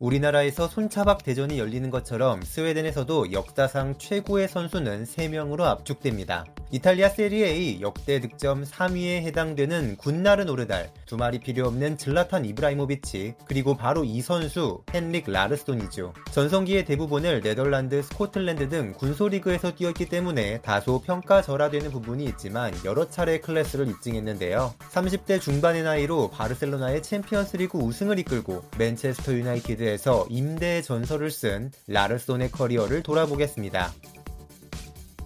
우리나라에서 손차박 대전이 열리는 것처럼 스웨덴에서도 역사상 최고의 선수는 3명으로 압축됩니다. 이탈리아 세리에 역대 득점 3위에 해당되는 군나르 노르달, 두말이 필요 없는 즐라탄 이브라히모비치, 그리고 바로 이 선수 헨릭 라르손이죠. 전성기의 대부분을 네덜란드, 스코틀랜드 등 군소리그에서 뛰었기 때문에 다소 평가절하되는 부분이 있지만 여러 차례 클래스를 입증했는데요. 30대 중반의 나이로 바르셀로나의 챔피언스리그 우승을 이끌고 맨체스터 유나이티드 에서 임대 전설을 쓴 라르손의 커리어를 돌아보겠습니다.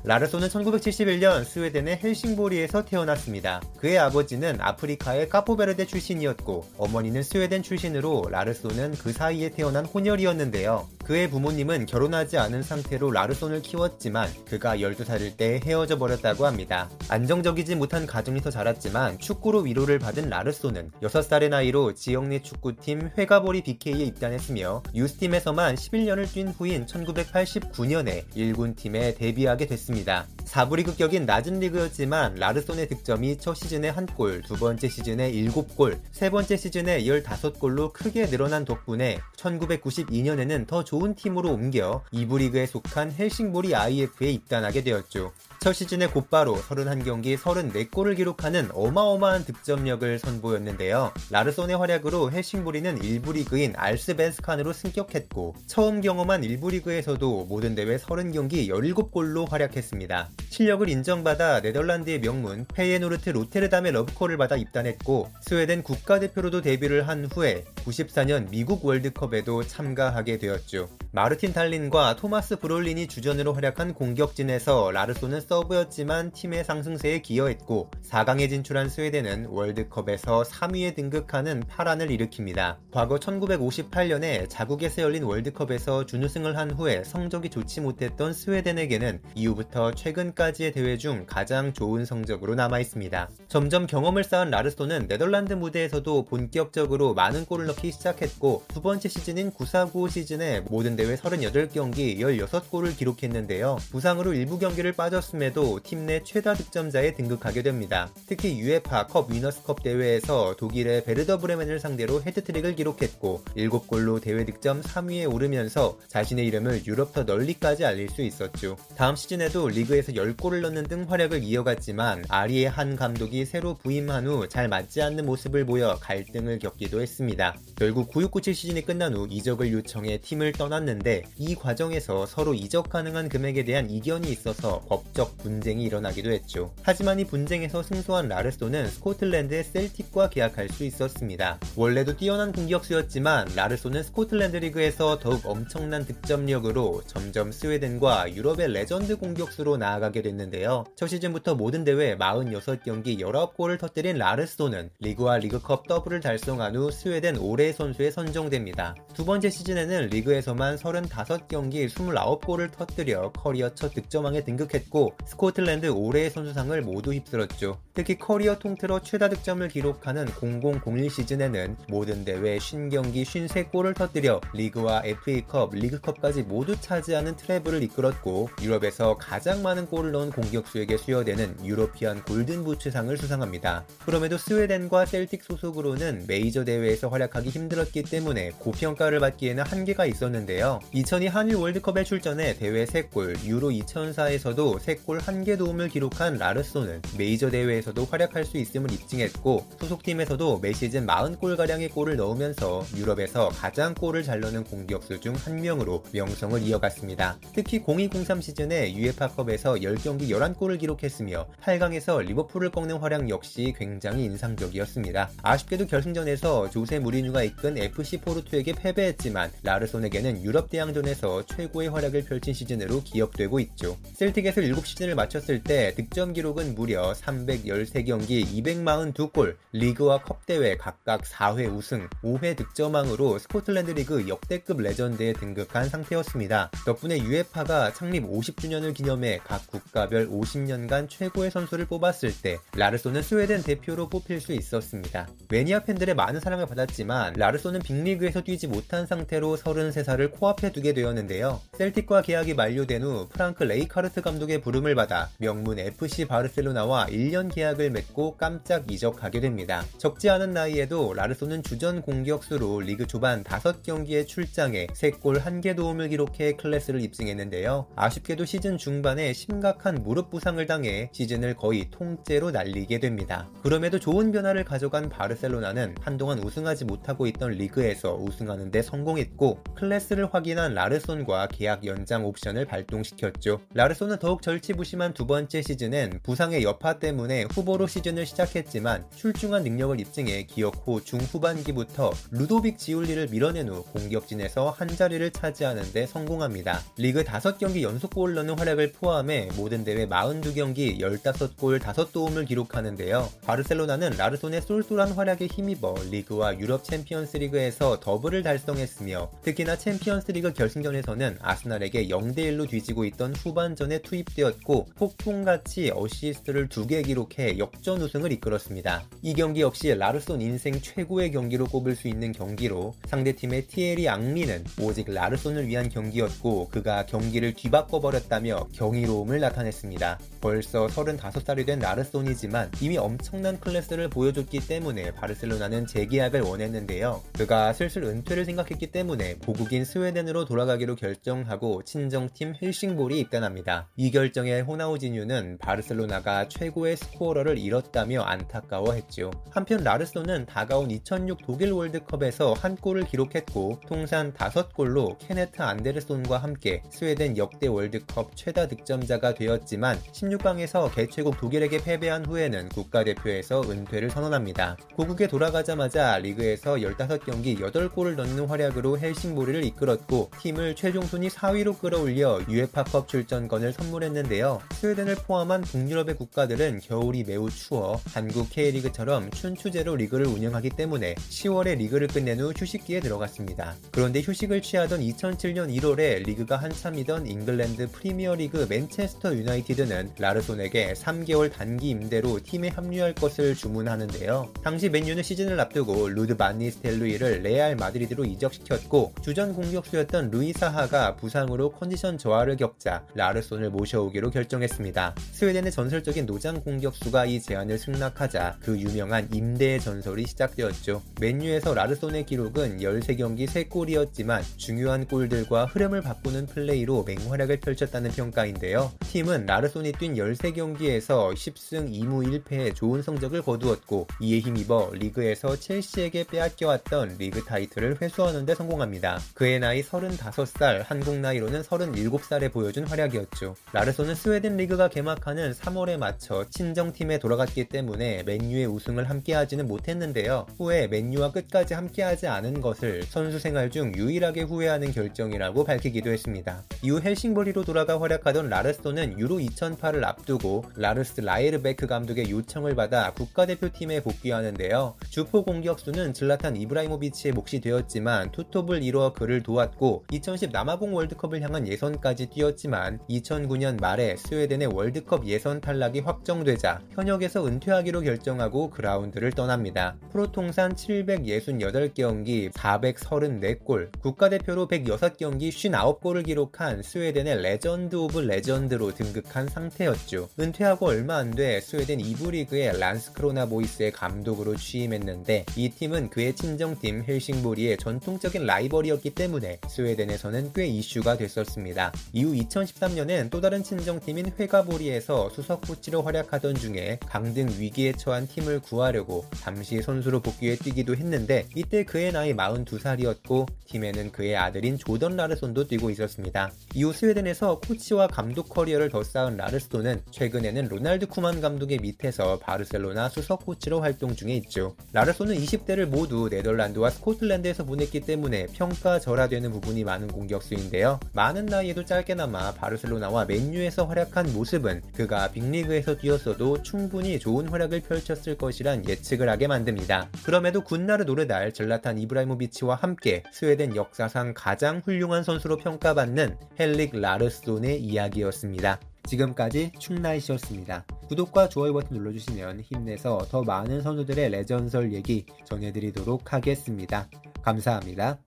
라르손은 1971년 스웨덴의 헬싱보리에서 태어났습니다. 그의 아버지는 아프리카의 카보베르데 출신이었고 어머니는 스웨덴 출신으로 라르손은 그 사이에 태어난 혼혈이었는데요. 그의 부모님은 결혼하지 않은 상태로 라르손을 키웠지만 그가 12살일 때 헤어져 버렸다고 합니다. 안정적이지 못한 가정에서 자랐지만 축구로 위로를 받은 라르손은 6살의 나이로 지역 내 축구팀 회가보리 BK에 입단했으며 유스팀에서만 11년을 뛴 후인 1989년에 1군팀에 데뷔하게 됐습니다. 있습니다. 4부 리그격인 낮은 리그였지만 라르손의 득점이 첫 시즌에 1골, 두 번째 시즌에 7골, 세 번째 시즌에 15골로 크게 늘어난 덕분에 1992년에는 더 좋은 팀으로 옮겨 2부 리그에 속한 헬싱보리 IF에 입단하게 되었죠. 첫 시즌에 곧바로 31경기 34골을 기록하는 어마어마한 득점력을 선보였는데요. 라르손의 활약으로 헬싱보리는 1부 리그인 알스벤스칸으로 승격했고 처음 경험한 1부 리그에서도 모든 대회 30경기 17골로 활약했습니다. 실력을 인정받아 네덜란드의 명문 페이에노르트 로테르담의 러브콜을 받아 입단했고 스웨덴 국가대표로도 데뷔를 한 후에 94년 미국 월드컵에도 참가하게 되었죠. 마르틴 달린과 토마스 브롤린이 주전으로 활약한 공격진에서 라르손은 서브였지만 팀의 상승세에 기여했고 4강에 진출한 스웨덴은 월드컵에서 3위에 등극하는 파란을 일으킵니다. 과거 1958년에 자국에서 열린 월드컵에서 준우승을 한 후에 성적이 좋지 못했던 스웨덴에게는 이후부터 최근까지의 대회 중 가장 좋은 성적으로 남아 있습니다. 점점 경험을 쌓은 라르손은 네덜란드 무대에서도 본격적으로 많은 골을 넣기 시작했고 두 번째 시즌인 9495 시즌에 모든 대회 38경기 16골을 기록했는데요. 부상으로 일부 경기를 빠졌음에도 팀 내 최다 득점자에 등극하게 됩니다. 특히 UEFA 컵 위너스컵 대회에서 독일의 베르더 브레멘을 상대로 해트트릭을 기록했고 7골로 대회 득점 3위에 오르면서 자신의 이름을 유럽 더 널리까지 알릴 수 있었죠. 다음 시즌에도 리그에서 10골을 넣는 등 활약을 이어갔지만 아리에 한 감독이 새로 부임한 후 잘 맞지 않는 모습을 보여 갈등을 겪기도 했습니다. 결국 9697 시즌이 끝난 후 이적을 요청해 팀을 떠났는데 이 과정에서 서로 이적 가능한 금액에 대한 이견이 있어서 법적 분쟁이 일어나기도 했죠. 하지만 이 분쟁에서 승소한 라르손은 스코틀랜드의 셀틱과 계약할 수 있었습니다. 원래도 뛰어난 공격수였지만 라르손은 스코틀랜드 리그에서 더욱 엄청난 득점력으로 점점 스웨덴과 유럽의 레전드 공격수로 나아가게 됐는데요. 첫 시즌부터 모든 대회 46경기 19골을 터뜨린 라르손은 리그와 리그컵 더블을 달성한 후 스웨덴 올해 올해의 선수에 선정됩니다. 두 번째 시즌에는 리그에서만 35경기 29골을 터뜨려 커리어 첫 득점왕에 등극했고 스코틀랜드 올해의 선수상을 모두 휩쓸었죠. 특히 커리어 통틀어 최다 득점을 기록하는 0001 시즌에는 모든 대회 50경기 53골을 터뜨려 리그와 FA컵, 리그컵까지 모두 차지하는 트래블을 이끌었고 유럽에서 가장 많은 골을 넣은 공격수에게 수여되는 유로피안 골든부츠상을 수상합니다. 그럼에도 스웨덴과 셀틱 소속으로는 메이저 대회에서 활약하기 힘들었기 때문에 고평가를 받기에는 한계가 있었는데요. 2002 한일 월드컵에 출전해 대회 3골, 유로 2004에서도 3골 1개 도움을 기록한 라르손은 메이저 대회에서도 활약할 수 있음을 입증했고 소속팀에서도 매 시즌 40골가량의 골을 넣으면서 유럽에서 가장 골을 잘 넣는 공격수 중 한 명으로 명성을 이어갔습니다. 특히 0203 시즌에 UEFA컵에서 10경기 11골을 기록했으며 8강에서 리버풀을 꺾는 활약 역시 굉장히 인상적이었습니다. 아쉽게도 결승전에서 조세 무리뉴가 이끈 FC 포르투에게 패배했지만 라르손에게는 유럽 대항전에서 최고의 활약을 펼친 시즌으로 기억되고 있죠. 셀틱에서 7시즌을 마쳤을 때 득점 기록은 무려 313경기 242골, 리그와 컵 대회 각각 4회 우승, 5회 득점왕으로 스코틀랜드 리그 역대급 레전드에 등극한 상태였습니다. 덕분에 UEFA가 창립 50주년을 기념해 각 국가별 50년간 최고의 선수를 뽑았을 때 라르손은 스웨덴 대표로 뽑힐 수 있었습니다. 매니아 팬들의 많은 사랑을 받았지만 있었지만 라르손은 빅리그에서 뛰지 못한 상태로 33살을 코앞에 두게 되었는데요. 셀틱과 계약이 만료된 후 프랑크 레이카르트 감독의 부름을 받아 명문 FC 바르셀로나와 1년 계약을 맺고 깜짝 이적하게 됩니다. 적지 않은 나이에도 라르손은 주전 공격수로 리그 초반 5경기에 출장해 3골 1개 도움을 기록해 클래스를 입증했는데요. 아쉽게도 시즌 중반에 심각한 무릎 부상을 당해 시즌을 거의 통째로 날리게 됩니다. 그럼에도 좋은 변화를 가져간 바르셀로나는 한동안 우승하지 못하고 있던 리그에서 우승하는 데 성공했고 클래스를 확인한 라르손과 계약 연장 옵션을 발동시켰죠. 라르손은 더욱 절치부심한 두 번째 시즌엔 부상의 여파 때문에 후보로 시즌을 시작했지만 출중한 능력을 입증해 기어코 중후반기부터 루도빅 지울리를 밀어낸 후 공격진에서 한 자리를 차지하는 데 성공합니다. 리그 5경기 연속 골 넣는 활약을 포함해 모든 대회 42경기 15골 5도움을 기록하는데요. 바르셀로나는 라르손의 쏠쏠한 활약에 힘입어 리그와 유럽 챔피언스 리그에서 더블을 달성했으며 특히나 챔피언스 리그 결승전에서는 아스날에게 0대1로 뒤지고 있던 후반전에 투입되었고 폭풍같이 어시스트를 2개 기록해 역전 우승을 이끌었습니다. 이 경기 역시 라르손 인생 최고의 경기로 꼽을 수 있는 경기로 상대팀의 티에리 앙리는 오직 라르손을 위한 경기였고 그가 경기를 뒤바꿔버렸다며 경이로움을 나타냈습니다. 벌써 35살이 된 라르손이지만 이미 엄청난 클래스를 보여줬기 때문에 바르셀로나는 재계약을 원했는 데요. 그가 슬슬 은퇴를 생각했기 때문에 모국인 스웨덴으로 돌아가기로 결정하고 친정팀 헬싱보리에 입단합니다. 이 결정에 호나우지뉴는 바르셀로나가 최고의 스코어러를 잃었다며 안타까워했죠. 한편 라르손은 다가온 2006 독일 월드컵에서 한 골을 기록했고 통산 5골로 케네트 안데르손과 함께 스웨덴 역대 월드컵 최다 득점자가 되었지만 16강에서 개최국 독일에게 패배한 후에는 국가대표에서 은퇴를 선언합니다. 고국에 돌아가자마자 리그에서 15경기 8골을 넣는 활약으로 헬싱보리를 이끌었고 팀을 최종 순위 4위로 끌어올려 UEFA컵 출전권을 선물했는데요. 스웨덴을 포함한 북유럽의 국가들은 겨울이 매우 추워 한국 K리그처럼 춘추제로 리그를 운영하기 때문에 10월에 리그를 끝낸 후 휴식기에 들어갔습니다. 그런데 휴식을 취하던 2007년 1월에 리그가 한창이던 잉글랜드 프리미어리그 맨체스터 유나이티드는 라르손에게 3개월 단기 임대로 팀에 합류할 것을 주문하는데요. 당시 맨유는 시즌을 앞두고 루드 반 니스텔루이를 레알 마드리드로 이적시켰고 주전 공격수였던 루이 사하가 부상으로 컨디션 저하를 겪자 라르손을 모셔오기로 결정했습니다. 스웨덴의 전설적인 노장 공격수가 이 제안을 승낙하자 그 유명한 임대의 전설이 시작되었죠. 맨유에서 라르손의 기록은 13경기 3골이었지만 중요한 골들과 흐름을 바꾸는 플레이로 맹활약을 펼쳤다는 평가인데요. 팀은 라르손이 뛴 13경기에서 10승 2무 1패의 좋은 성적을 거두었고 이에 힘입어 리그에서 첼시에게 빼앗겨왔던 리그 타이틀을 회수하는 데 성공합니다. 그의 나이 35살, 한국 나이로는 37살에 보여준 활약이었죠. 라르손은 스웨덴 리그가 개막하는 3월에 맞춰 친정팀에 돌아갔기 때문에 맨유의 우승을 함께하지는 못했는데요. 후에 맨유와 끝까지 함께하지 않은 것을 선수 생활 중 유일하게 후회하는 결정이라고 밝히기도 했습니다. 이후 헬싱보리로 돌아가 활약하던 라르손은 유로 2008을 앞두고 라르스 라예르베크 감독의 요청을 받아 국가대표팀에 복귀하는데요. 주포 공격수는 즐라탄 이브라히모비치의 몫이 되었지만 투톱을 이루어 그를 도왔고 2010 남아공 월드컵을 향한 예선까지 뛰었지만 2009년 말에 스웨덴의 월드컵 예선 탈락이 확정되자 현역에서 은퇴하기로 결정하고 그라운드를 떠납니다. 프로 통산 768경기 434골, 국가대표로 106경기 59골을 기록한 스웨덴의 legend of legend로 등극한 상태였죠. 은퇴하고 얼마 안 돼 스웨덴 2부 리그의 란스크로나 보이스의 감독으로 취임했는데 이 팀은 그의 친정팀 헬싱보리의 전통적인 라이벌이었기 때문에 스웨덴에서는 꽤 이슈가 됐었습니다. 이후 2013년엔 또 다른 친정팀인 회가보리에서 수석 코치로 활약하던 중에 강등 위기에 처한 팀을 구하려고 잠시 선수로 복귀해 뛰기도 했는데 이때 그의 나이 42살이었고 팀에는 그의 아들인 조던 라르손도 뛰고 있었습니다. 이후 스웨덴에서 코치와 감독 커리어를 더 쌓은 라르손은 최근에는 로날드 쿠만 감독의 밑에서 바르셀로나 수석 코치로 활동 중에 있죠. 라르손은 20대를 모두 네덜란드와 스코틀랜드에서 보냈기 때문에 평가절하되는 부분이 많은 공격수인데요. 많은 나이에도 짧게나마 바르셀로나와 맨유에서 활약한 모습은 그가 빅리그에서 뛰었어도 충분히 좋은 활약을 펼쳤을 것이란 예측을 하게 만듭니다. 그럼에도 군나르 노르달 즐라탄 이브라히모비치와 함께 스웨덴 역사상 가장 훌륭한 선수로 평가받는 헨릭 라르손의 이야기였습니다. 지금까지 충나이시였습니다. 구독과 좋아요 버튼 눌러주시면 힘내서 더 많은 선수들의 레전설 얘기 전해드리도록 하겠습니다. 감사합니다.